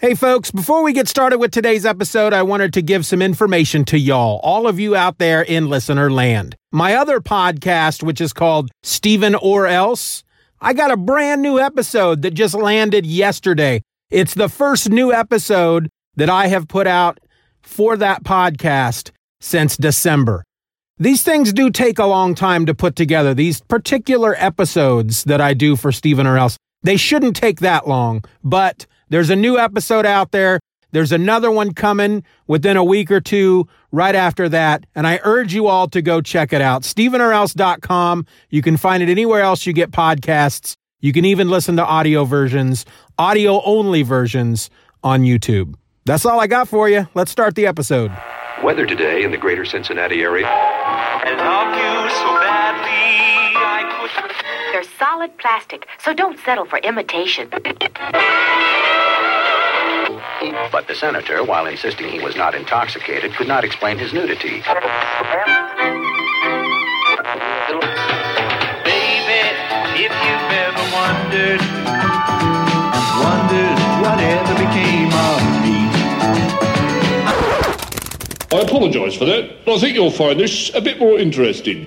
Hey, folks, before we get started with today's episode, I wanted to give some information to y'all, all of you out there in listener land. My other podcast, which is called Stephen or Else, I got a brand new episode that just landed yesterday. It's the first new episode that I have put out for that podcast since December. These things do take a long time to put together. These particular episodes that I do for Stephen or Else, they shouldn't take that long, but there's a new episode out there. There's another one coming within a week or two right after that. And I urge you all to go check it out. StephenOrElse.com. You can find it anywhere else you get podcasts. You can even listen to audio versions, audio only versions on YouTube. That's all I got for you. Let's start the episode. Weather today in the greater Cincinnati area. Could. They're solid plastic, so don't settle for imitation. But the senator, while insisting he was not intoxicated, could not explain his nudity. Baby, if you've ever wondered, wondered whatever became of me. I apologise for that. But I think you'll find this a bit more interesting.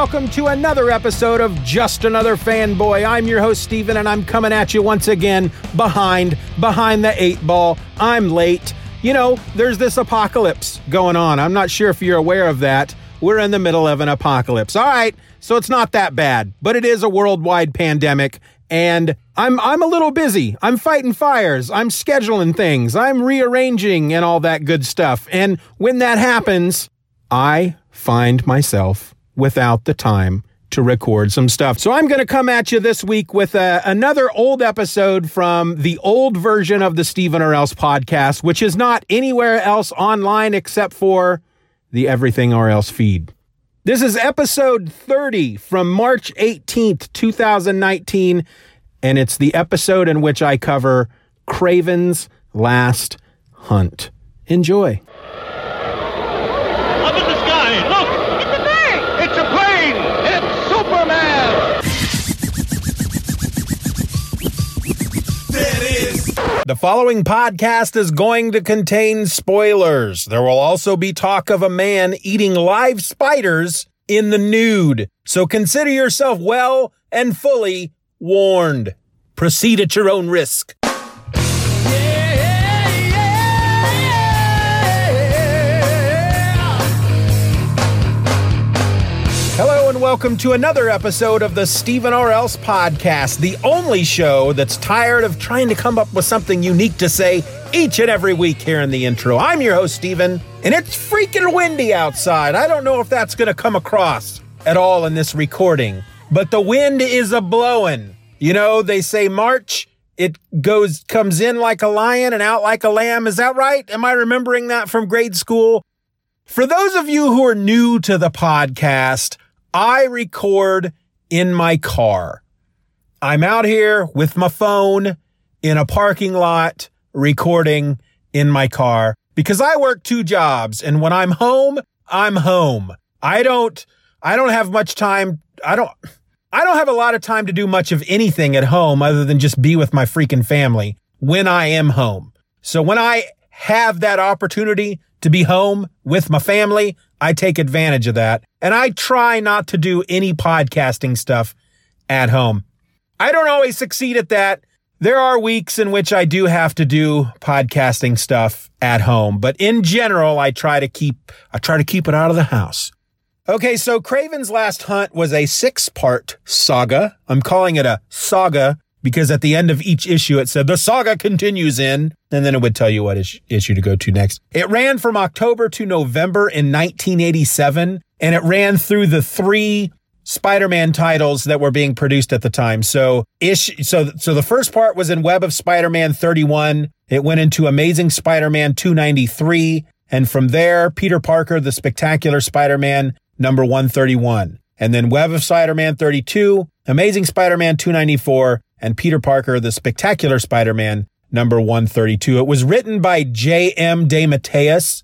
Welcome to another episode of Just Another Fanboy. I'm your host Steven and I'm coming at you once again behind behind the 8 ball. I'm late. You know, there's this apocalypse going on. I'm not sure if you're aware of that. We're in the middle of an apocalypse. All right, so it's not that bad, but it is a worldwide pandemic and I'm I'm a little busy. I'm fighting fires. I'm scheduling things. I'm rearranging and all that good stuff. And when that happens, I find myself without the time to record some stuff. So I'm going to come at you this week with uh, another old episode from the old version of the Stephen or Else podcast, which is not anywhere else online except for the Everything or Else feed. This is episode 30 from March 18th, 2019, and it's the episode in which I cover Kraven's Last Hunt. Enjoy. The following podcast is going to contain spoilers. There will also be talk of a man eating live spiders in the nude. So consider yourself well and fully warned. Proceed at your own risk. Welcome to another episode of the Stephen or Else podcast, the only show that's tired of trying to come up with something unique to say each and every week here in the intro. I'm your host, Stephen, and it's freaking windy outside. I don't know if that's going to come across at all in this recording, but the wind is a blowing. You know, they say March, it goes, comes in like a lion and out like a lamb. Is that right? Am I remembering that from grade school? For those of you who are new to the podcast, I record in my car. I'm out here with my phone in a parking lot recording in my car because I work two jobs and when I'm home, I'm home. I don't I don't have much time. I don't I don't have a lot of time to do much of anything at home other than just be with my freaking family when I am home. So when I have that opportunity to be home with my family, I take advantage of that. And I try not to do any podcasting stuff at home. I don't always succeed at that. There are weeks in which I do have to do podcasting stuff at home, but in general, I try to keep, I try to keep it out of the house. Okay, so Kraven's Last Hunt was a six part saga. I'm calling it a saga because at the end of each issue it said the saga continues in, and then it would tell you what is- issue to go to next. It ran from October to November in 1987, and it ran through the three Spider-Man titles that were being produced at the time. So ish so so the first part was in Web of Spider-Man 31. It went into Amazing Spider-Man 293, and from there Peter Parker the Spectacular Spider-Man number 131. And then Web of Spider-Man 32, Amazing Spider-Man 294, and Peter Parker the Spectacular Spider-Man number 132. It was written by J.M. DeMatteis,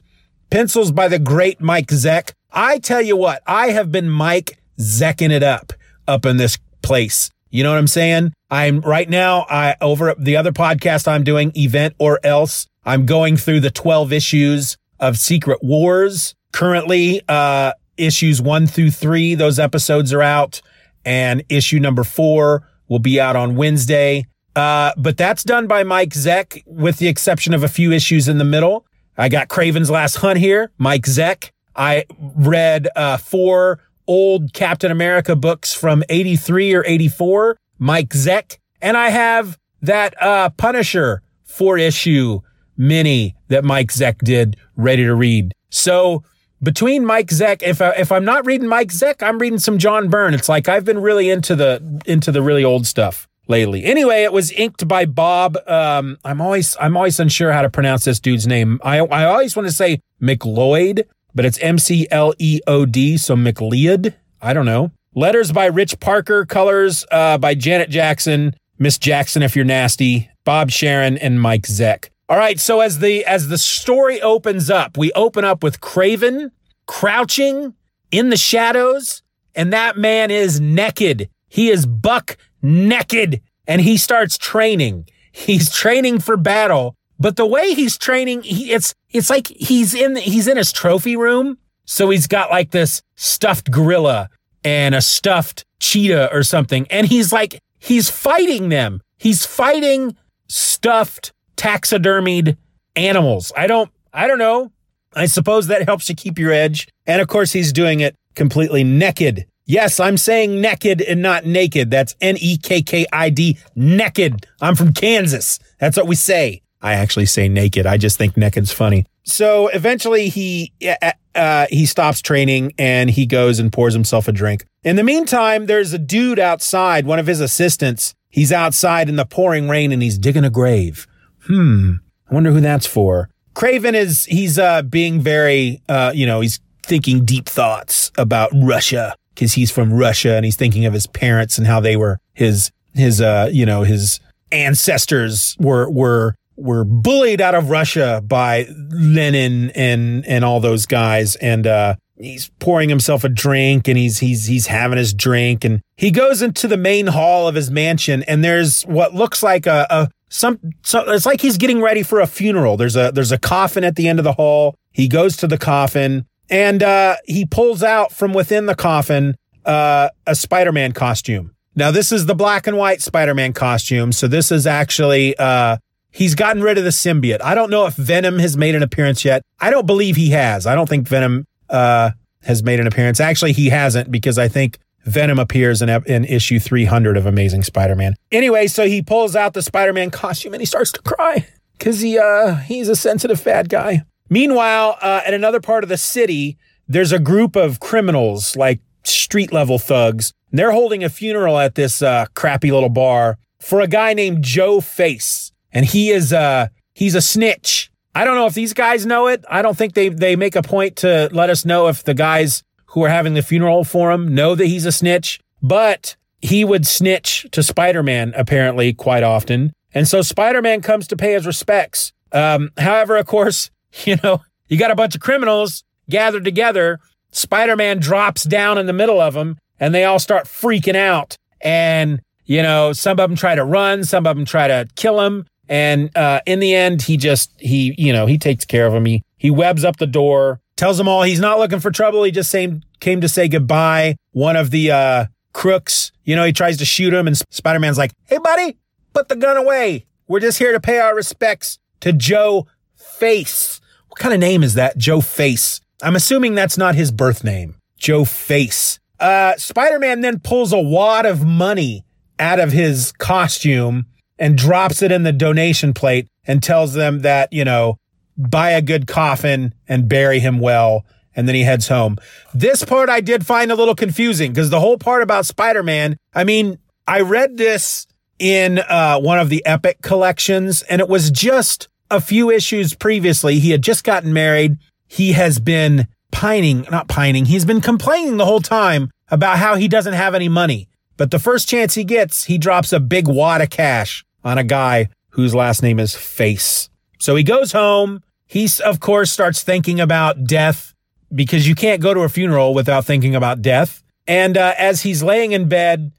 pencils by the great Mike Zeck. I tell you what, I have been Mike Zecking it up up in this place. You know what I'm saying? I'm right now, I over the other podcast I'm doing, Event or Else. I'm going through the 12 issues of Secret Wars. Currently, uh, issues one through three, those episodes are out, and issue number four will be out on Wednesday. Uh, but that's done by Mike Zeck, with the exception of a few issues in the middle. I got Kraven's Last Hunt here, Mike Zeck. I read uh, four old Captain America books from 83 or 84, Mike Zeck. And I have that uh, Punisher four issue mini that Mike Zeck did ready to read. So between Mike Zeck, if I, if I'm not reading Mike Zeck, I'm reading some John Byrne. It's like I've been really into the into the really old stuff lately. Anyway, it was inked by Bob. Um, I'm always I'm always unsure how to pronounce this dude's name. I I always want to say McLeod, but it's M C L E O D, so McLeod. I don't know. Letters by Rich Parker, colors uh, by Janet Jackson, Miss Jackson if you're nasty, Bob Sharen, and Mike Zeck. All right, so as the as the story opens up, we open up with Kraven crouching in the shadows, and that man is naked. He is buck naked, and he starts training. He's training for battle, but the way he's training, he, it's it's like he's in he's in his trophy room. So he's got like this stuffed gorilla and a stuffed cheetah or something, and he's like he's fighting them. He's fighting stuffed taxidermied animals. I don't I don't know. I suppose that helps you keep your edge. And of course he's doing it completely naked. Yes, I'm saying naked and not naked. That's N E K K I D, naked. I'm from Kansas. That's what we say. I actually say naked. I just think naked's funny. So eventually he uh, uh, he stops training and he goes and pours himself a drink. In the meantime, there's a dude outside, one of his assistants. He's outside in the pouring rain and he's digging a grave. Hmm. I wonder who that's for. Kraven is he's uh being very uh you know, he's thinking deep thoughts about Russia because he's from Russia and he's thinking of his parents and how they were his his uh you know his ancestors were were were bullied out of Russia by Lenin and and all those guys and uh he's pouring himself a drink and he's he's he's having his drink and he goes into the main hall of his mansion and there's what looks like a, a some so it's like he's getting ready for a funeral. There's a there's a coffin at the end of the hall. He goes to the coffin and uh, he pulls out from within the coffin uh, a Spider-Man costume. Now this is the black and white Spider-Man costume. So this is actually uh, he's gotten rid of the symbiote. I don't know if Venom has made an appearance yet. I don't believe he has. I don't think Venom uh, has made an appearance. Actually, he hasn't because I think Venom appears in, in issue 300 of Amazing Spider-Man. Anyway, so he pulls out the Spider-Man costume and he starts to cry because he uh, he's a sensitive fat guy. Meanwhile, uh, at another part of the city, there's a group of criminals, like street level thugs. They're holding a funeral at this uh, crappy little bar for a guy named Joe Face, and he is uh he's a snitch. I don't know if these guys know it. I don't think they they make a point to let us know if the guys who are having the funeral for him know that he's a snitch, but he would snitch to Spider-Man apparently quite often. And so Spider-Man comes to pay his respects. Um, however, of course, you know, you got a bunch of criminals gathered together. Spider-Man drops down in the middle of them and they all start freaking out. And, you know, some of them try to run, some of them try to kill him. And, uh, in the end, he just, he, you know, he takes care of him. He, he webs up the door, tells them all he's not looking for trouble. He just came, came to say goodbye. One of the, uh, crooks, you know, he tries to shoot him and Spider-Man's like, Hey buddy, put the gun away. We're just here to pay our respects to Joe Face. What kind of name is that? Joe Face. I'm assuming that's not his birth name. Joe Face. Uh, Spider-Man then pulls a wad of money out of his costume and drops it in the donation plate and tells them that, you know, buy a good coffin and bury him well. And then he heads home. This part I did find a little confusing because the whole part about Spider Man, I mean, I read this in uh, one of the Epic collections and it was just a few issues previously. He had just gotten married. He has been pining, not pining, he's been complaining the whole time about how he doesn't have any money. But the first chance he gets, he drops a big wad of cash on a guy whose last name is Face. So he goes home. He, of course, starts thinking about death because you can't go to a funeral without thinking about death. And uh, as he's laying in bed,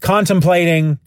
contemplating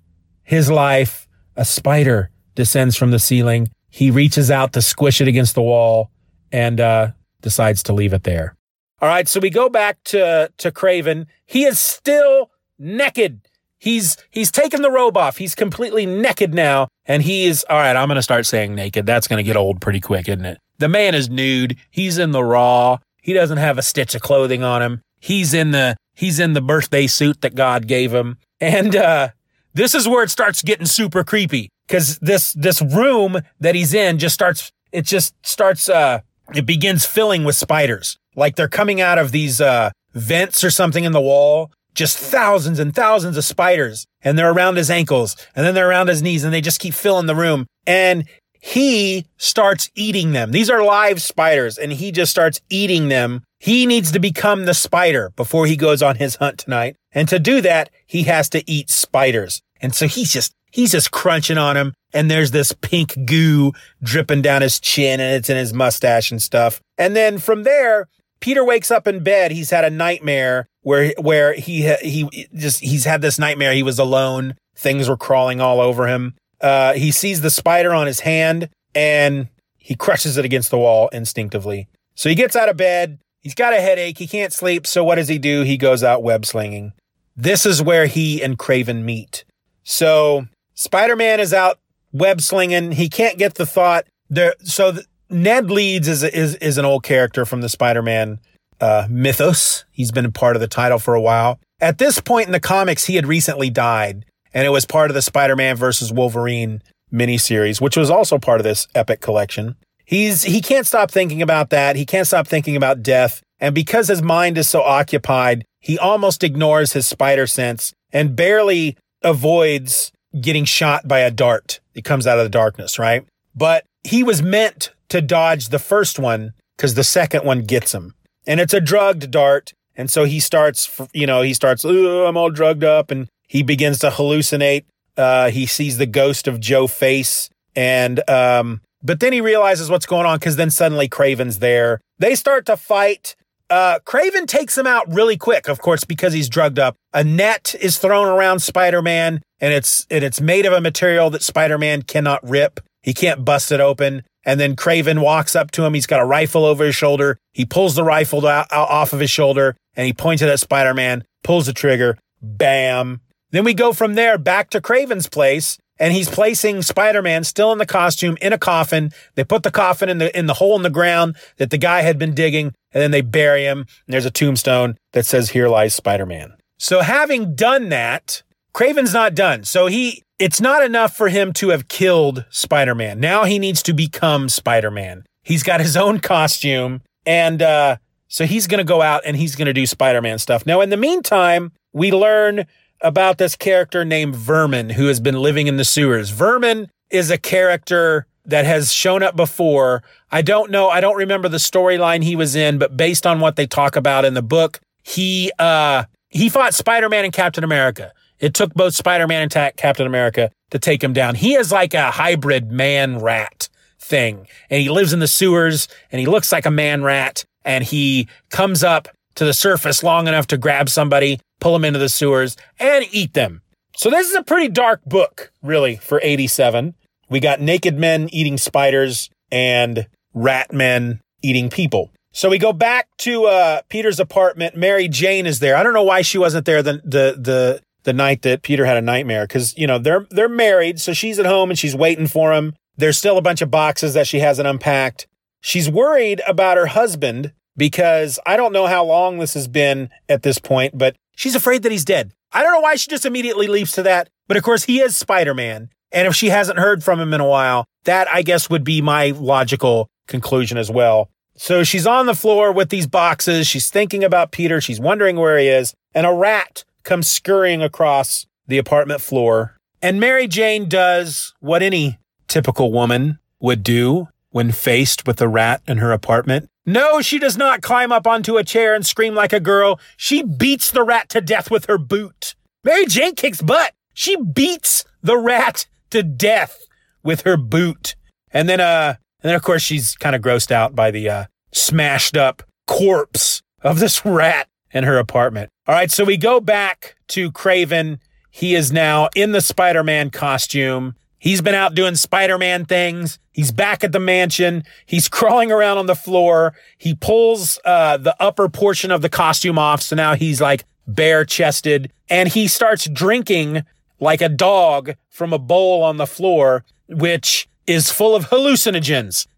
his life, a spider descends from the ceiling. He reaches out to squish it against the wall and uh, decides to leave it there. All right, so we go back to to Kraven. He is still naked. He's he's taken the robe off. He's completely naked now, and he is all right. I'm going to start saying naked. That's going to get old pretty quick, isn't it? The man is nude. He's in the raw. He doesn't have a stitch of clothing on him. He's in the he's in the birthday suit that God gave him, and uh, this is where it starts getting super creepy because this this room that he's in just starts it just starts uh it begins filling with spiders like they're coming out of these uh vents or something in the wall just thousands and thousands of spiders and they're around his ankles and then they're around his knees and they just keep filling the room and he starts eating them. These are live spiders and he just starts eating them. He needs to become the spider before he goes on his hunt tonight and to do that he has to eat spiders. And so he's just he's just crunching on him and there's this pink goo dripping down his chin and it's in his mustache and stuff. And then from there, Peter wakes up in bed. He's had a nightmare where where he he just he's had this nightmare. He was alone. Things were crawling all over him. Uh, he sees the spider on his hand and he crushes it against the wall instinctively. So he gets out of bed. He's got a headache. He can't sleep. So what does he do? He goes out web slinging. This is where he and Kraven meet. So Spider Man is out web slinging. He can't get the thought there. So the, Ned Leeds is, is, is an old character from the Spider Man uh, mythos. He's been part of the title for a while. At this point in the comics, he had recently died, and it was part of the Spider Man versus Wolverine miniseries, which was also part of this epic collection. He's he can't stop thinking about that. He can't stop thinking about death. And because his mind is so occupied, he almost ignores his spider sense and barely avoids getting shot by a dart. It comes out of the darkness, right? But he was meant to dodge the first one because the second one gets him. And it's a drugged dart. And so he starts, you know, he starts, I'm all drugged up and he begins to hallucinate. Uh, he sees the ghost of Joe Face. And, um, but then he realizes what's going on because then suddenly Kraven's there. They start to fight. Uh, Kraven takes him out really quick, of course, because he's drugged up. A net is thrown around Spider-Man and it's, and it's made of a material that Spider-Man cannot rip. He can't bust it open. And then Kraven walks up to him. He's got a rifle over his shoulder. He pulls the rifle out, out off of his shoulder and he points it at Spider-Man, pulls the trigger. Bam. Then we go from there back to Kraven's place and he's placing Spider-Man still in the costume in a coffin. They put the coffin in the in the hole in the ground that the guy had been digging, and then they bury him. And there's a tombstone that says "Here lies Spider-Man." So having done that, Kraven's not done. So he it's not enough for him to have killed Spider-Man. Now he needs to become Spider-Man. He's got his own costume, and uh, so he's going to go out and he's going to do Spider-Man stuff. Now, in the meantime, we learn about this character named Vermin who has been living in the sewers. Vermin is a character that has shown up before. I don't know. I don't remember the storyline he was in, but based on what they talk about in the book, he, uh, he fought Spider-Man and Captain America. It took both Spider-Man and ta- Captain America to take him down. He is like a hybrid man rat thing and he lives in the sewers and he looks like a man rat and he comes up to the surface long enough to grab somebody pull them into the sewers, and eat them. So this is a pretty dark book, really, for 87. We got naked men eating spiders and rat men eating people. So we go back to uh, Peter's apartment. Mary Jane is there. I don't know why she wasn't there the the the the night that Peter had a nightmare because you know they're they're married, so she's at home and she's waiting for him. There's still a bunch of boxes that she hasn't unpacked. She's worried about her husband because I don't know how long this has been at this point, but She's afraid that he's dead. I don't know why she just immediately leaps to that. But of course, he is Spider Man. And if she hasn't heard from him in a while, that I guess would be my logical conclusion as well. So she's on the floor with these boxes. She's thinking about Peter. She's wondering where he is. And a rat comes scurrying across the apartment floor. And Mary Jane does what any typical woman would do when faced with a rat in her apartment. No, she does not climb up onto a chair and scream like a girl. She beats the rat to death with her boot. Mary Jane kicks butt. She beats the rat to death with her boot. And then, uh, and then of course she's kind of grossed out by the, uh, smashed up corpse of this rat in her apartment. All right. So we go back to Kraven. He is now in the Spider-Man costume. He's been out doing Spider-Man things. He's back at the mansion. He's crawling around on the floor. He pulls uh, the upper portion of the costume off. So now he's like bare chested and he starts drinking like a dog from a bowl on the floor, which is full of hallucinogens.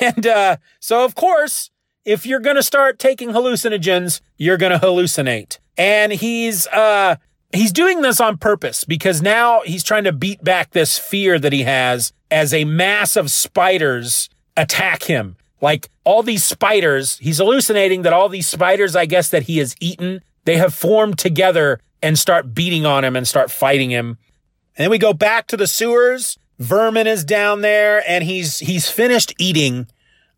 And uh, so, of course, if you're going to start taking hallucinogens, you're going to hallucinate. And he's uh, he's doing this on purpose because now he's trying to beat back this fear that he has as a mass of spiders attack him. Like all these spiders, he's hallucinating that all these spiders, I guess, that he has eaten, they have formed together and start beating on him and start fighting him. And then we go back to the sewers. Vermin is down there and he's, he's finished eating,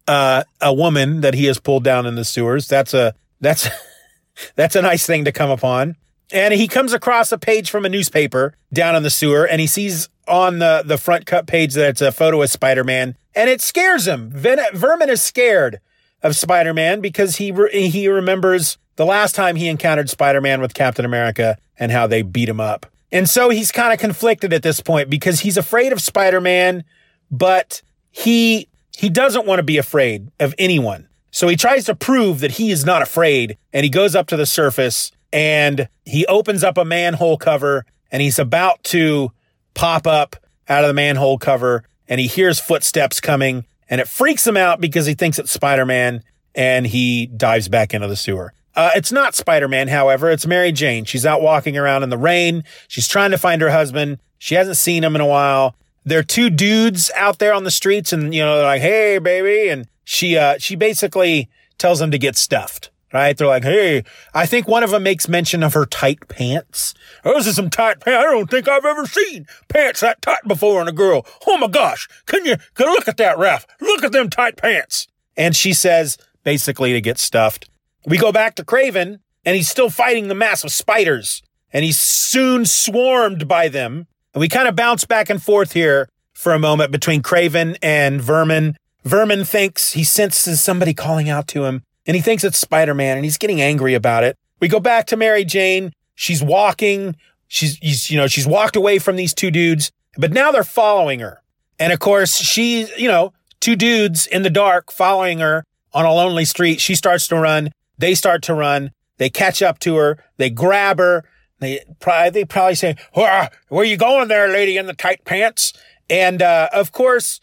uh, a woman that he has pulled down in the sewers. That's a, that's, that's a nice thing to come upon. And he comes across a page from a newspaper down in the sewer and he sees on the, the front cut page that it's a photo of Spider-Man and it scares him. Ven- Vermin is scared of Spider-Man because he, re- he remembers the last time he encountered Spider-Man with Captain America and how they beat him up. And so he's kind of conflicted at this point because he's afraid of Spider-Man, but he, he doesn't want to be afraid of anyone. So he tries to prove that he is not afraid and he goes up to the surface and he opens up a manhole cover and he's about to pop up out of the manhole cover and he hears footsteps coming and it freaks him out because he thinks it's Spider-Man and he dives back into the sewer. Uh, it's not Spider-Man, however. It's Mary Jane. She's out walking around in the rain. She's trying to find her husband. She hasn't seen him in a while. There are two dudes out there on the streets and, you know, they're like, Hey, baby. And she, uh, she basically tells them to get stuffed right? They're like, hey, I think one of them makes mention of her tight pants. Those are some tight pants. I don't think I've ever seen pants that tight before in a girl. Oh my gosh. Can you, can look at that, Ref? Look at them tight pants. And she says, basically to get stuffed. We go back to Kraven and he's still fighting the mass of spiders and he's soon swarmed by them. And we kind of bounce back and forth here for a moment between Kraven and Vermin. Vermin thinks he senses somebody calling out to him and he thinks it's Spider Man and he's getting angry about it. We go back to Mary Jane. She's walking. She's, you know, she's walked away from these two dudes, but now they're following her. And of course, she, you know, two dudes in the dark following her on a lonely street. She starts to run. They start to run. They catch up to her. They grab her. They probably, they probably say, where, are you going there, lady in the tight pants? And, uh, of course,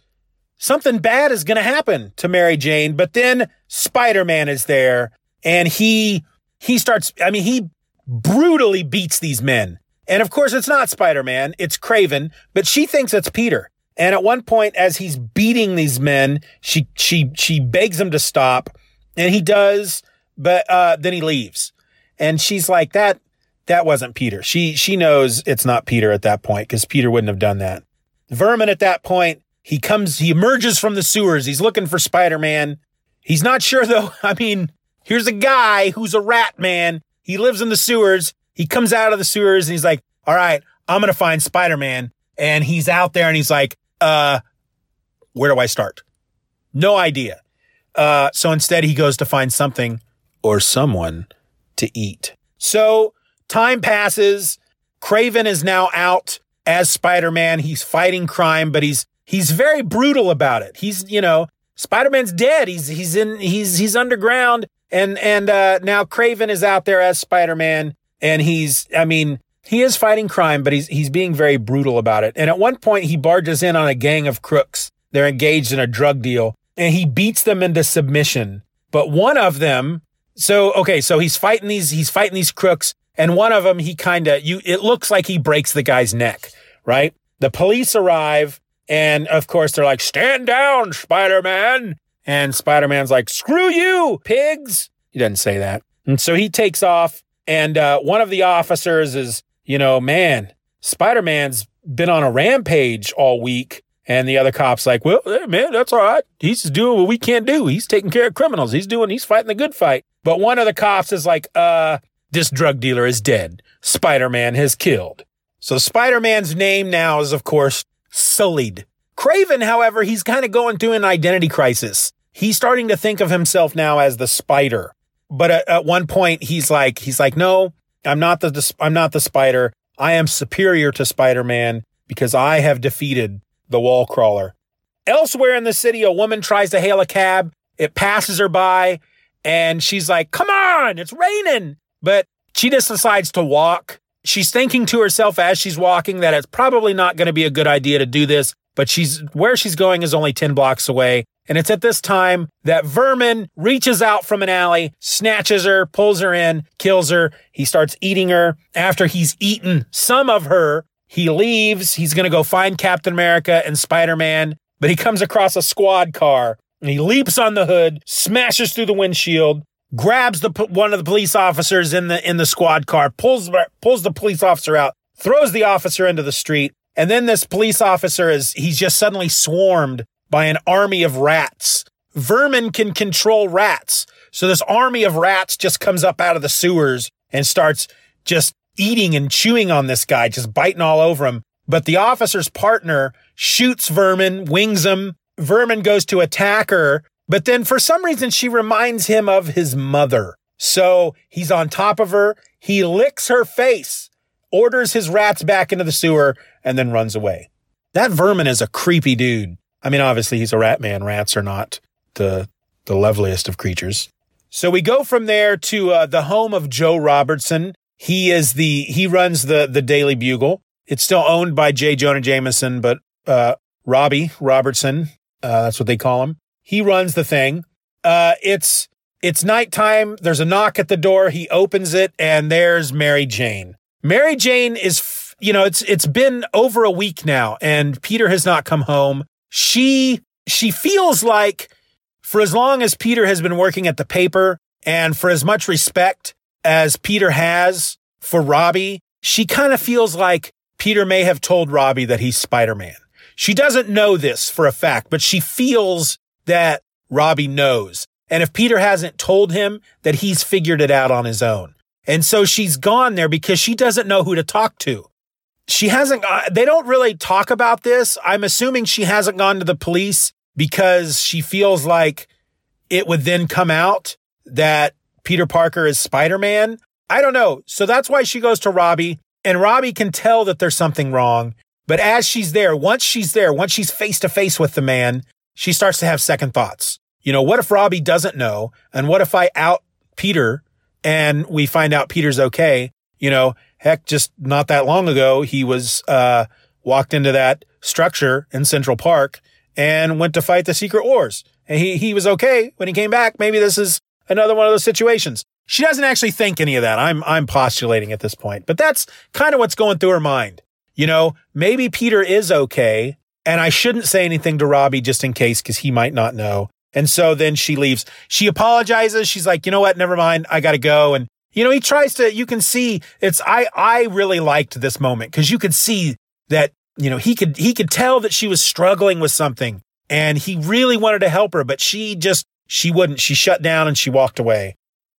something bad is going to happen to Mary Jane, but then Spider-Man is there and he, he starts, I mean, he brutally beats these men. And of course, it's not Spider-Man, it's Kraven, but she thinks it's Peter. And at one point, as he's beating these men, she, she, she begs him to stop and he does, but, uh, then he leaves. And she's like, that, that wasn't Peter. She, she knows it's not Peter at that point because Peter wouldn't have done that. Vermin at that point he comes, he emerges from the sewers. He's looking for Spider-Man. He's not sure though. I mean, here's a guy who's a rat man. He lives in the sewers. He comes out of the sewers and he's like, all right, I'm going to find Spider-Man. And he's out there and he's like, uh, where do I start? No idea. Uh, so instead he goes to find something or someone to eat. So time passes. Kraven is now out as Spider-Man. He's fighting crime, but he's he's very brutal about it. He's, you know, Spider-Man's dead. He's, he's in, he's, he's underground. And, and, uh, now Kraven is out there as Spider-Man and he's, I mean, he is fighting crime, but he's, he's being very brutal about it. And at one point he barges in on a gang of crooks. They're engaged in a drug deal and he beats them into submission. But one of them, so, okay, so he's fighting these, he's fighting these crooks And one of them, he kind of, you, it looks like he breaks the guy's neck, right? The police arrive and of course they're like, stand down, Spider-Man. And Spider-Man's like, screw you, pigs. He doesn't say that. And so he takes off and, uh, one of the officers is, you know, man, Spider-Man's been on a rampage all week. And the other cop's like, well, man, that's all right. He's doing what we can't do. He's taking care of criminals. He's doing, he's fighting the good fight. But one of the cops is like, uh, this drug dealer is dead. Spider-Man has killed. So Spider-Man's name now is, of course, sullied. Kraven, however, he's kind of going through an identity crisis. He's starting to think of himself now as the spider. But at, at one point, he's like, he's like, no, I'm not the, I'm not the spider. I am superior to Spider-Man because I have defeated the wall crawler. Elsewhere in the city, a woman tries to hail a cab. It passes her by and she's like, come on, it's raining. But she just decides to walk. She's thinking to herself as she's walking that it's probably not going to be a good idea to do this, but she's where she's going is only 10 blocks away. And it's at this time that Vermin reaches out from an alley, snatches her, pulls her in, kills her. He starts eating her. After he's eaten some of her, he leaves. He's going to go find Captain America and Spider-Man, but he comes across a squad car and he leaps on the hood, smashes through the windshield, grabs the one of the police officers in the in the squad car, pulls pulls the police officer out, throws the officer into the street, and then this police officer is he's just suddenly swarmed by an army of rats. Vermin can control rats. So this army of rats just comes up out of the sewers and starts just eating and chewing on this guy, just biting all over him. But the officer's partner shoots Vermin, wings him. Vermin goes to attack her, but then for some reason she reminds him of his mother. So he's on top of her. He licks her face, orders his rats back into the sewer, and then runs away. That Vermin is a creepy dude. I mean, obviously he's a rat man. Rats are not the, the loveliest of creatures. So we go from there to uh, the home of Joe Robertson. He is the, he runs the, the Daily Bugle. It's still owned by J. Jonah Jameson, but, uh, Robbie Robertson, uh, that's what they call him. He runs the thing. Uh, it's, it's nighttime. There's a knock at the door. He opens it and there's Mary Jane. Mary Jane is, you know, it's, it's been over a week now and Peter has not come home. She, she feels like for as long as Peter has been working at the paper and for as much respect as Peter has for Robbie, she kind of feels like Peter may have told Robbie that he's Spider-Man. She doesn't know this for a fact, but she feels that Robbie knows. And if Peter hasn't told him that he's figured it out on his own. And so she's gone there because she doesn't know who to talk to. She hasn't, they don't really talk about this. I'm assuming she hasn't gone to the police because she feels like it would then come out that Peter Parker is Spider-Man. I don't know. So that's why she goes to Robbie and Robbie can tell that there's something wrong. But as she's there, once she's there, once she's face to face with the man, she starts to have second thoughts. You know, what if Robbie doesn't know? And what if I out Peter and we find out Peter's okay? You know, heck, just not that long ago, he was, uh, walked into that structure in Central Park and went to fight the secret wars. And he, he was okay when he came back. Maybe this is another one of those situations. She doesn't actually think any of that. I'm, I'm postulating at this point, but that's kind of what's going through her mind. You know, maybe Peter is okay and I shouldn't say anything to Robbie just in case because he might not know. And so then she leaves. She apologizes. She's like, you know what? Never mind. I got to go. And, you know, he tries to, you can see it's, I, I really liked this moment because you could see that, you know, he could, he could tell that she was struggling with something and he really wanted to help her, but she just, she wouldn't. She shut down and she walked away.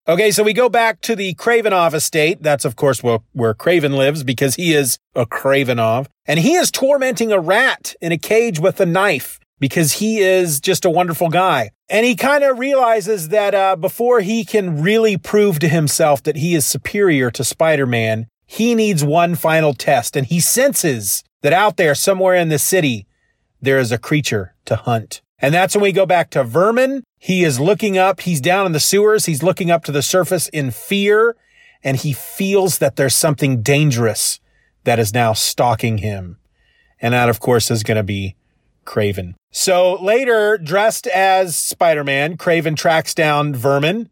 Okay, so we go back to the Kravinoff estate. That's, of course, where, where Kraven lives because he is a Kravinoff. And he is tormenting a rat in a cage with a knife because he is just a wonderful guy. And he kind of realizes that uh, before he can really prove to himself that he is superior to Spider-Man, he needs one final test. And he senses that out there somewhere in the city, there is a creature to hunt. And that's when we go back to Vermin. He is looking up. He's down in the sewers. He's looking up to the surface in fear and he feels that there's something dangerous that is now stalking him. And that, of course, is going to be Kraven. So later, dressed as Spider-Man, Kraven tracks down Vermin.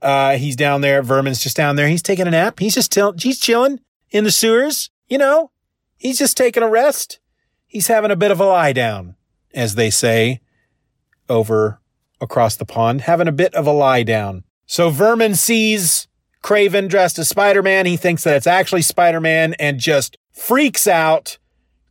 Uh, he's down there. Vermin's just down there. He's taking a nap. He's just till- he's chilling in the sewers. You know, he's just taking a rest. He's having a bit of a lie down, as they say over across the pond, having a bit of a lie down. So Vermin sees Kraven dressed as Spider-Man. He thinks that it's actually Spider-Man and just freaks out.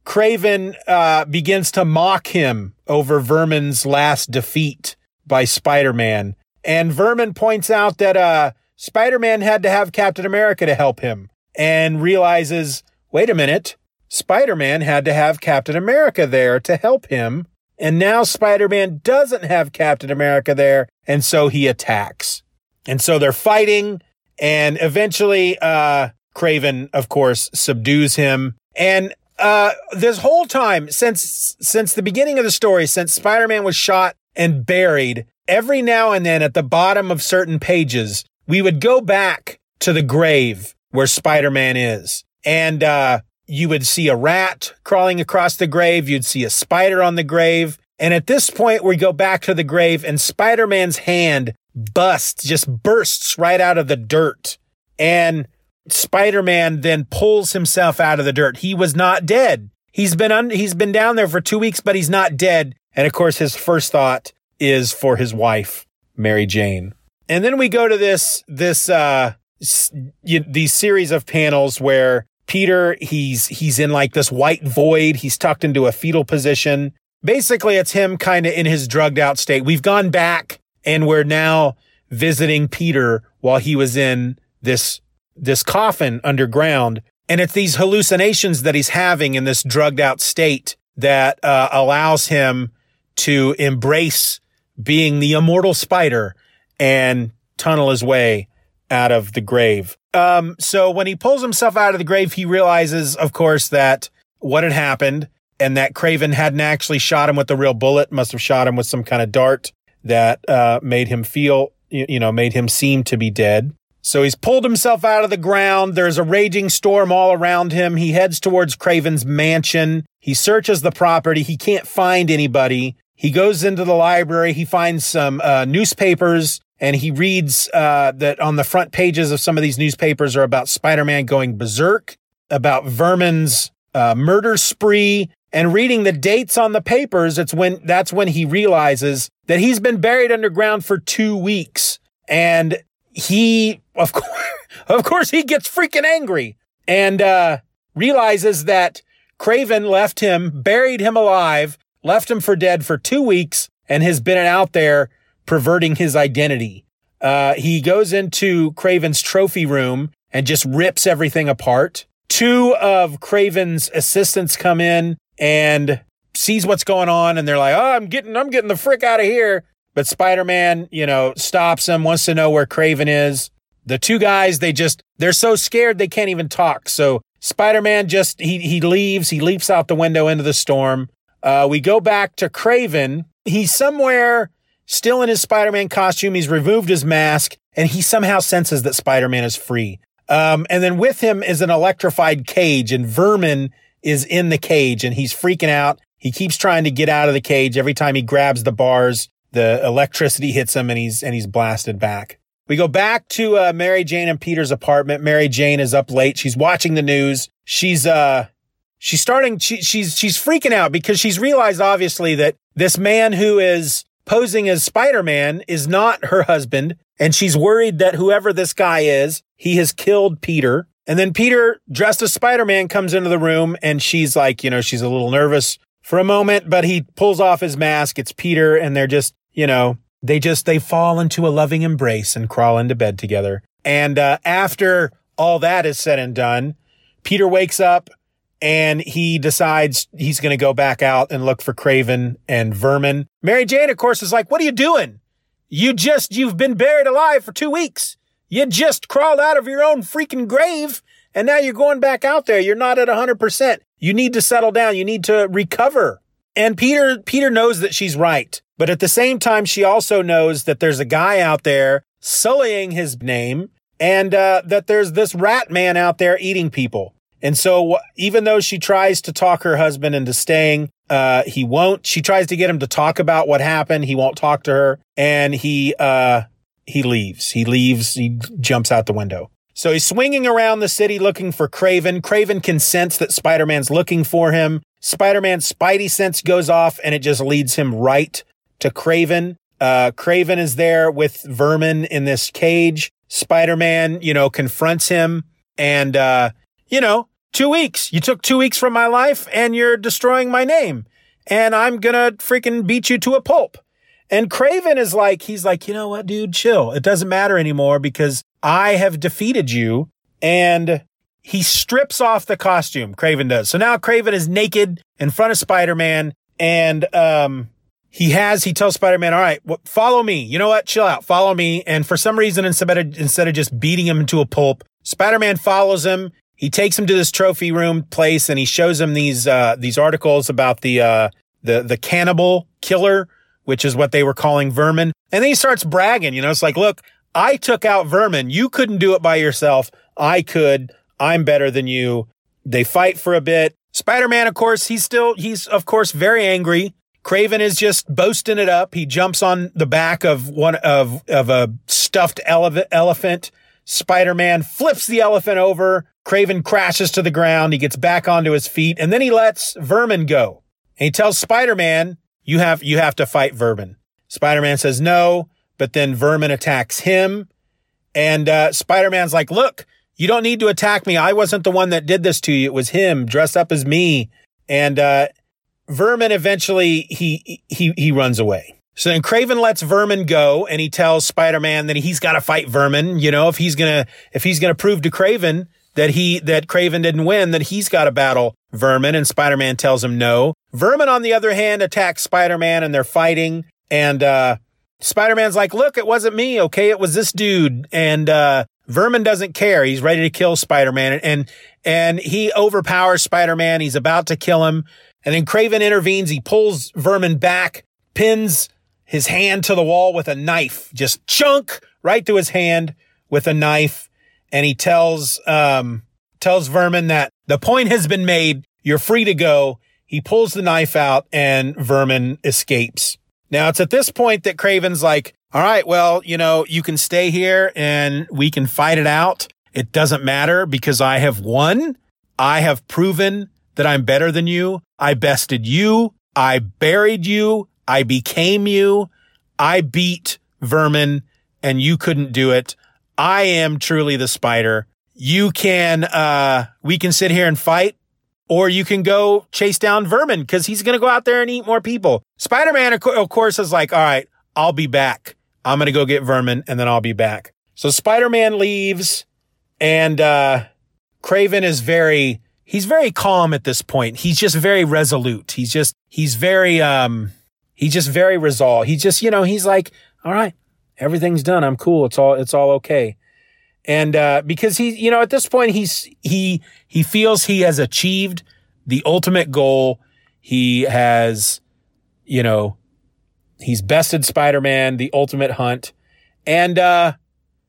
Kraven uh, begins to mock him over Vermin's last defeat by Spider-Man. And Vermin points out that uh, Spider-Man had to have Captain America to help him and realizes, wait a minute, Spider-Man had to have Captain America there to help him. And now Spider-Man doesn't have Captain America there. And so he attacks. And so they're fighting. And eventually, uh, Kraven, of course, subdues him. And, uh, this whole time since, since the beginning of the story, since Spider-Man was shot and buried, every now and then at the bottom of certain pages, we would go back to the grave where Spider-Man is. And, uh, you would see a rat crawling across the grave. You'd see a spider on the grave. And at this point, we go back to the grave and Spider-Man's hand busts, just bursts right out of the dirt. And Spider-Man then pulls himself out of the dirt. He was not dead. He's been un- he's been down there for two weeks, but he's not dead. And of course, his first thought is for his wife, Mary Jane. And then we go to this, this, uh, s- y- these series of panels where Peter, he's, he's in like this white void. He's tucked into a fetal position. Basically, it's him kind of in his drugged out state. We've gone back and we're now visiting Peter while he was in this, this coffin underground. And it's these hallucinations that he's having in this drugged out state that uh, allows him to embrace being the immortal spider and tunnel his way out of the grave. Um, so when he pulls himself out of the grave, he realizes, of course, that what had happened and that Kraven hadn't actually shot him with the real bullet, must have shot him with some kind of dart that, uh, made him feel, you, know, made him seem to be dead. So he's pulled himself out of the ground. There's a raging storm all around him. He heads towards Kraven's mansion. He searches the property. He can't find anybody. He goes into the library. He finds some uh, newspapers and he reads uh, that on the front pages of some of these newspapers are about Spider-Man going berserk, about Vermin's uh, murder spree, and reading the dates on the papers. It's when that's when he realizes that he's been buried underground for two weeks, and he, of course, of course, he gets freaking angry and uh, realizes that Kraven left him, buried him alive, left him for dead for two weeks, and has been out there perverting his identity. Uh, he goes into Kraven's trophy room and just rips everything apart. Two of Kraven's assistants come in and sees what's going on, and they're like, "Oh, I'm getting, I'm getting the frick out of here." But Spider-Man, you know, stops him, wants to know where Kraven is. The two guys, they just, they're so scared they can't even talk. So Spider-Man just, he, he leaves, he leaps out the window into the storm. Uh, we go back to Kraven. He's somewhere still in his Spider-Man costume. He's removed his mask and he somehow senses that Spider-Man is free. Um, and then with him is an electrified cage and Vermin is in the cage and he's freaking out. He keeps trying to get out of the cage. Every time he grabs the bars, the electricity hits him and he's, and he's blasted back. We go back to, uh, Mary Jane and Peter's apartment. Mary Jane is up late. She's watching the news. She's, uh, she's starting, she, she's, she's freaking out because she's realized obviously that this man who is posing as Spider-Man is not her husband. And she's worried that whoever this guy is, he has killed Peter. And then Peter, dressed as Spider-Man, comes into the room and she's like, you know, she's a little nervous for a moment, but he pulls off his mask. It's Peter and they're just, you know, they just, they fall into a loving embrace and crawl into bed together. And, uh, after all that is said and done, Peter wakes up and he decides he's going to go back out and look for Kraven and Vermin. Mary Jane, of course, is like, what are you doing? You just, you've been buried alive for two weeks. You just crawled out of your own freaking grave and now you're going back out there. You're not at hundred percent. You need to settle down. You need to recover. And Peter, Peter knows that she's right. But at the same time, she also knows that there's a guy out there sullying his name and, uh, that there's this rat man out there eating people. And so even though she tries to talk her husband into staying, uh, he won't. She tries to get him to talk about what happened. He won't talk to her. And he, uh, he leaves. He leaves. He jumps out the window. So he's swinging around the city looking for Kraven. Kraven can sense that Spider Man's looking for him. Spider Man's spidey sense goes off and it just leads him right to Kraven. Uh, Kraven is there with Vermin in this cage. Spider Man, you know, confronts him and, uh, you know, two weeks. You took two weeks from my life and you're destroying my name. And I'm gonna freaking beat you to a pulp. And Kraven is like, he's like, you know what, dude, chill. It doesn't matter anymore because I have defeated you. And he strips off the costume. Kraven does. So now Kraven is naked in front of Spider-Man and, um, he has, he tells Spider-Man, all right, well, follow me. You know what? Chill out. Follow me. And for some reason, instead of, instead of just beating him into a pulp, Spider-Man follows him. He takes him to this trophy room place and he shows him these, uh, these articles about the, uh, the, the cannibal killer, which is what they were calling vermin. And then he starts bragging, you know, it's like, look, I took out vermin. You couldn't do it by yourself. I could. I'm better than you. They fight for a bit. Spider-Man, of course, he's still, he's of course very angry. Kraven is just boasting it up. He jumps on the back of one of, of a stuffed ele- elephant. Spider-Man flips the elephant over. Kraven crashes to the ground. He gets back onto his feet and then he lets Vermin go. And he tells Spider-Man, you have, you have to fight Vermin. Spider-Man says no, but then Vermin attacks him. And, uh, Spider-Man's like, look, you don't need to attack me. I wasn't the one that did this to you. It was him dressed up as me. And, uh, Vermin eventually he he he runs away. So then Kraven lets Vermin go and he tells Spider-Man that he's got to fight Vermin, you know, if he's going to if he's going to prove to Kraven that he that Kraven didn't win, that he's got to battle Vermin and Spider-Man tells him no. Vermin on the other hand attacks Spider-Man and they're fighting and uh Spider-Man's like, "Look, it wasn't me, okay? It was this dude." And uh Vermin doesn't care. He's ready to kill Spider-Man and and he overpowers Spider-Man. He's about to kill him. And then Kraven intervenes. He pulls Vermin back, pins his hand to the wall with a knife, just chunk right through his hand with a knife. And he tells, um, tells Vermin that the point has been made. You're free to go. He pulls the knife out and Vermin escapes. Now it's at this point that Kraven's like, all right, well, you know, you can stay here and we can fight it out. It doesn't matter because I have won. I have proven that I'm better than you. I bested you. I buried you. I became you. I beat vermin and you couldn't do it. I am truly the spider. You can, uh, we can sit here and fight or you can go chase down vermin because he's going to go out there and eat more people. Spider-Man, of course, is like, all right, I'll be back. I'm going to go get vermin and then I'll be back. So Spider-Man leaves and, uh, Kraven is very, he's very calm at this point. He's just very resolute. He's just, he's very, um, he's just very resolved. He just, you know, he's like, all right, everything's done. I'm cool. It's all, it's all okay. And, uh, because he, you know, at this point, he's, he, he feels he has achieved the ultimate goal. He has, you know, he's bested Spider-Man, the ultimate hunt. And, uh,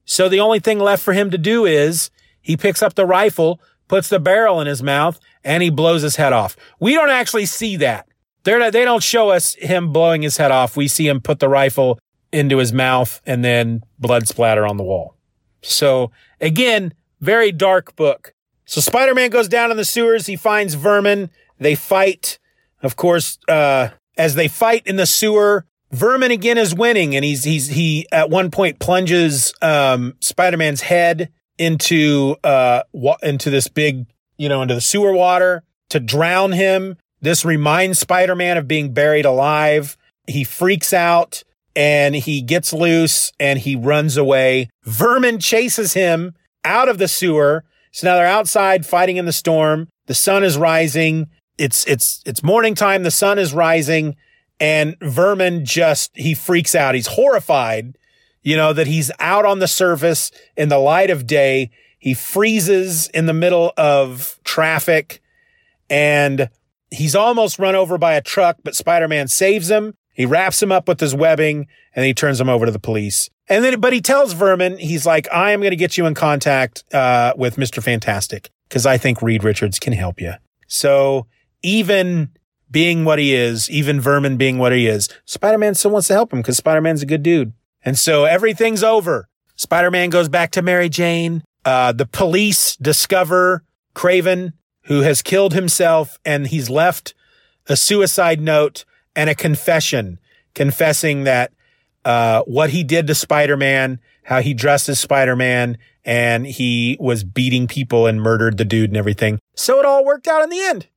so the only thing left for him to do is he picks up the rifle, puts the barrel in his mouth, and he blows his head off. We don't actually see that. They're not, they don't show us him blowing his head off. We see him put the rifle into his mouth and then blood splatter on the wall. So again, very dark book. So Spider-Man goes down in the sewers. He finds Vermin. They fight. Of course, uh, as they fight in the sewer, Vermin again is winning and he's, he's, he at one point plunges, um, Spider-Man's head into uh wa- into this big, you know, into the sewer water to drown him. This reminds Spider-Man of being buried alive. He freaks out and he gets loose and he runs away. Vermin chases him out of the sewer. So now they're outside fighting in the storm. The sun is rising. It's it's it's morning time. The sun is rising and Vermin just he freaks out. He's horrified you know, that he's out on the surface in the light of day. He freezes in the middle of traffic and he's almost run over by a truck, but Spider-Man saves him. He wraps him up with his webbing and he turns him over to the police. And then, but he tells Vermin, he's like, I am going to get you in contact, uh, with Mr. Fantastic because I think Reed Richards can help you. So even being what he is, even Vermin being what he is, Spider-Man still wants to help him because Spider-Man's a good dude. And so everything's over. Spider Man goes back to Mary Jane. Uh, the police discover Kraven, who has killed himself, and he's left a suicide note and a confession confessing that uh, what he did to Spider Man, how he dressed as Spider Man, and he was beating people and murdered the dude and everything. So it all worked out in the end.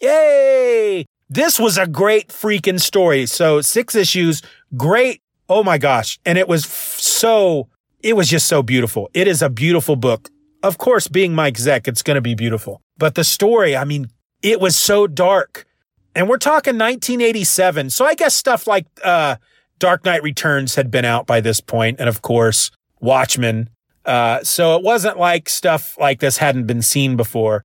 Yay! This was a great freaking story. So six issues, great. Oh my gosh. And it was f- so, it was just so beautiful. It is a beautiful book. Of course, being Mike Zeck, it's going to be beautiful. But the story, I mean, it was so dark. And we're talking 1987. So I guess stuff like, uh, Dark Knight Returns had been out by this point, and of course, Watchmen. Uh, so it wasn't like stuff like this hadn't been seen before.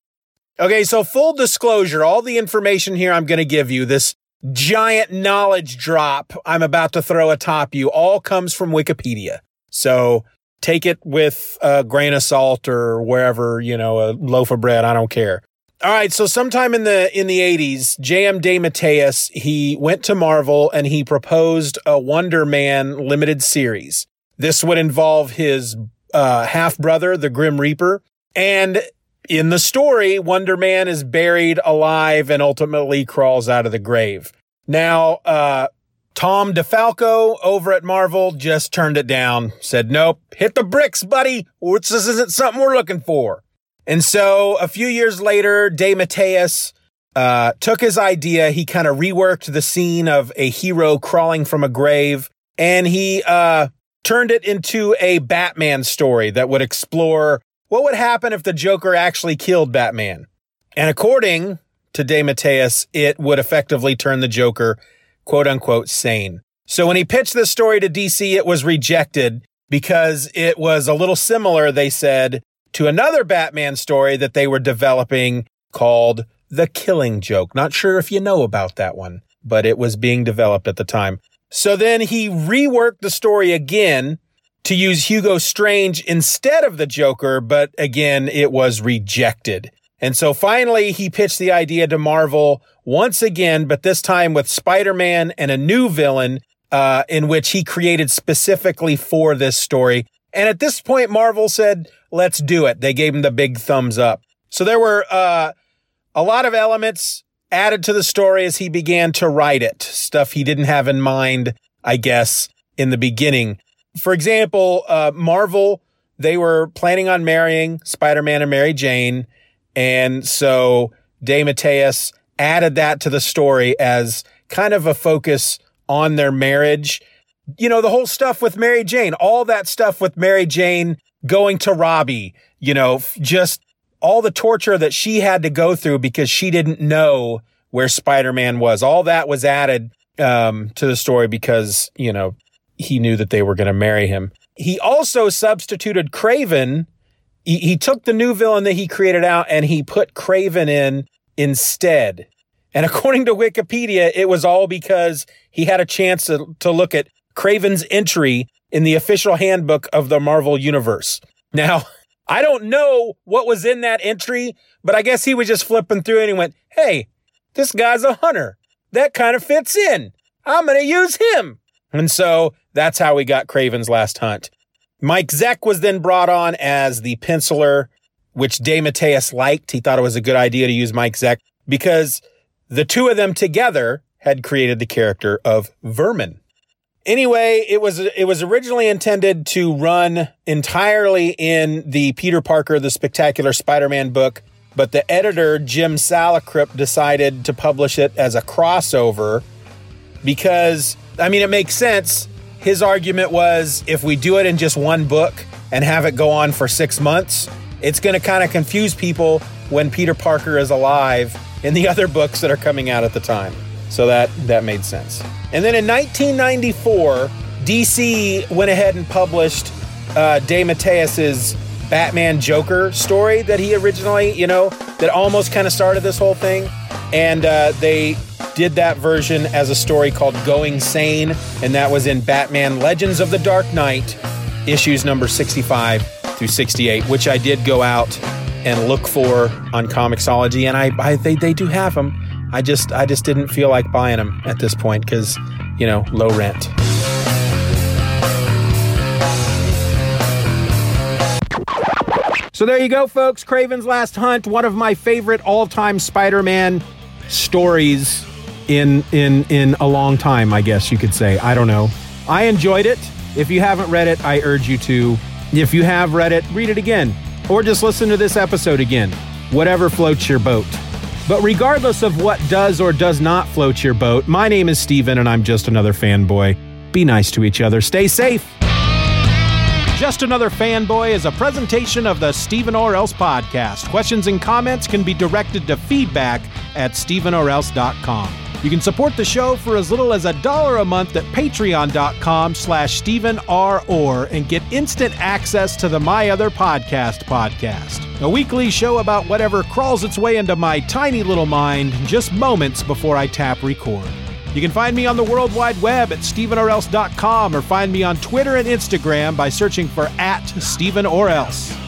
Okay, so full disclosure, all the information here I'm going to give you, this giant knowledge drop I'm about to throw atop you, all comes from Wikipedia. So take it with a grain of salt or wherever, you know, a loaf of bread. I don't care. All right, so sometime in the in the 80s, J.M. DeMatteis, he went to Marvel and he proposed a Wonder Man limited series. This would involve his uh, half brother, the Grim Reaper, and in the story, Wonder Man is buried alive and ultimately crawls out of the grave. Now, uh, Tom DeFalco over at Marvel just turned it down, said, nope, hit the bricks, buddy. This isn't something we're looking for. And so a few years later, DeMatteis uh, took his idea. He kind of reworked the scene of a hero crawling from a grave and he uh, turned it into a Batman story that would explore what would happen if the Joker actually killed Batman. And according to DeMatteis, it would effectively turn the Joker quote unquote sane. So when he pitched this story to DC, it was rejected because it was a little similar, they said, to another Batman story that they were developing called The Killing Joke. Not sure if you know about that one, but it was being developed at the time. So then he reworked the story again to use Hugo Strange instead of the Joker, but again, it was rejected. And so finally, he pitched the idea to Marvel once again, but this time with Spider-Man and a new villain, uh, in which he created specifically for this story. And at this point, Marvel said, let's do it. They gave him the big thumbs up. So there were, uh, a lot of elements added to the story as he began to write it. Stuff he didn't have in mind, I guess, in the beginning. For example, uh, Marvel, they were planning on marrying Spider-Man and Mary Jane. And so DeMatteis added that to the story as kind of a focus on their marriage you know, the whole stuff with Mary Jane, all that stuff with Mary Jane going to Robbie, you know, just all the torture that she had to go through because she didn't know where Spider-Man was. All that was added um, to the story because, you know, he knew that they were going to marry him. He also substituted Kraven. He, he took the new villain that he created out and he put Kraven in instead. And according to Wikipedia, it was all because he had a chance to, to look at Kraven's entry in the official handbook of the Marvel Universe. Now, I don't know what was in that entry, but I guess he was just flipping through and he went, Hey, this guy's a hunter. That kind of fits in. I'm going to use him. And so that's how we got Kraven's last hunt. Mike Zeck was then brought on as the penciler, which DeMatteis liked. He thought it was a good idea to use Mike Zeck because the two of them together had created the character of Vermin. Anyway, it was it was originally intended to run entirely in the Peter Parker the Spectacular Spider-Man book, but the editor Jim Salicrup decided to publish it as a crossover because I mean it makes sense. His argument was if we do it in just one book and have it go on for 6 months, it's going to kind of confuse people when Peter Parker is alive in the other books that are coming out at the time. So that that made sense. And then in 1994, DC went ahead and published uh, DeMatteis's Batman Joker story that he originally, you know, that almost kind of started this whole thing. And uh, they did that version as a story called Going Sane, and that was in Batman Legends of the Dark Knight, issues number 65 through 68, which I did go out and look for on Comixology, and I, I they, they do have them. I just I just didn't feel like buying them at this point because you know low rent. So there you go, folks. Kraven's Last Hunt, one of my favorite all-time Spider-Man stories in in in a long time. I guess you could say. I don't know. I enjoyed it. If you haven't read it, I urge you to. If you have read it, read it again, or just listen to this episode again. Whatever floats your boat. But regardless of what does or does not float your boat, my name is Stephen and I'm just another fanboy. Be nice to each other. Stay safe. Just Another Fanboy is a presentation of the Stephen or Else podcast. Questions and comments can be directed to feedback at stephenorelse.com. You can support the show for as little as a dollar a month at patreon.com slash Stephen R. Orr and get instant access to the My Other Podcast podcast. A weekly show about whatever crawls its way into my tiny little mind just moments before I tap record. You can find me on the World Wide Web at StephenOrElse.com or find me on Twitter and Instagram by searching for at Stephen or Else.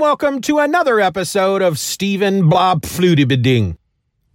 Welcome to another episode of Stephen Blob Flutibiding.